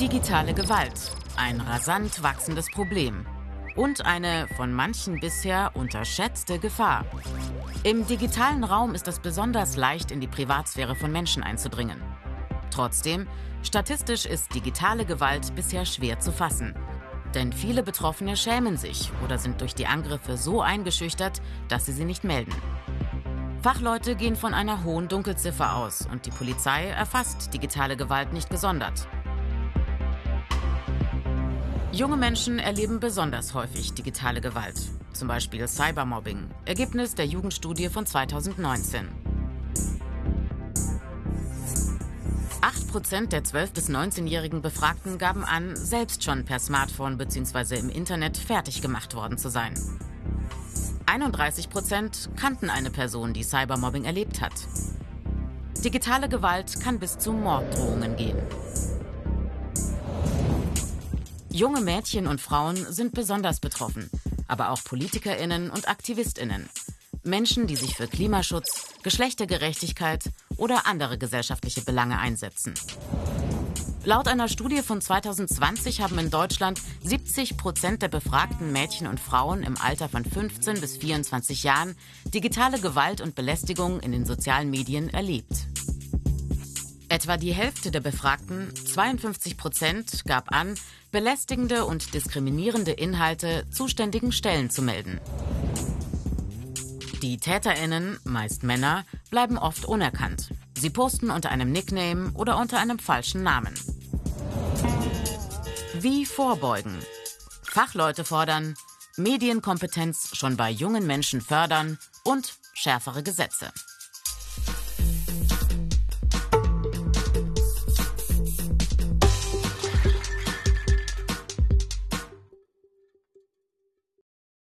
Digitale Gewalt, ein rasant wachsendes Problem und eine von manchen bisher unterschätzte Gefahr. Im digitalen Raum ist es besonders leicht, in die Privatsphäre von Menschen einzudringen. Trotzdem, statistisch ist digitale Gewalt bisher schwer zu fassen. Denn viele Betroffene schämen sich oder sind durch die Angriffe so eingeschüchtert, dass sie sie nicht melden. Fachleute gehen von einer hohen Dunkelziffer aus und die Polizei erfasst digitale Gewalt nicht gesondert. Junge Menschen erleben besonders häufig digitale Gewalt, zum Beispiel Cybermobbing, Ergebnis der Jugendstudie von 2019. 8% der 12- bis 19-jährigen Befragten gaben an, selbst schon per Smartphone bzw. im Internet fertig gemacht worden zu sein. 31 Prozent kannten eine Person, die Cybermobbing erlebt hat. Digitale Gewalt kann bis zu Morddrohungen gehen. Junge Mädchen und Frauen sind besonders betroffen, aber auch Politikerinnen und Aktivistinnen. Menschen, die sich für Klimaschutz, Geschlechtergerechtigkeit oder andere gesellschaftliche Belange einsetzen. Laut einer Studie von 2020 haben in Deutschland 70 Prozent der befragten Mädchen und Frauen im Alter von 15 bis 24 Jahren digitale Gewalt und Belästigung in den sozialen Medien erlebt. Etwa die Hälfte der Befragten, 52 Prozent, gab an, belästigende und diskriminierende Inhalte zuständigen Stellen zu melden. Die Täterinnen, meist Männer, bleiben oft unerkannt. Sie posten unter einem Nickname oder unter einem falschen Namen. Wie vorbeugen? Fachleute fordern, Medienkompetenz schon bei jungen Menschen fördern und schärfere Gesetze.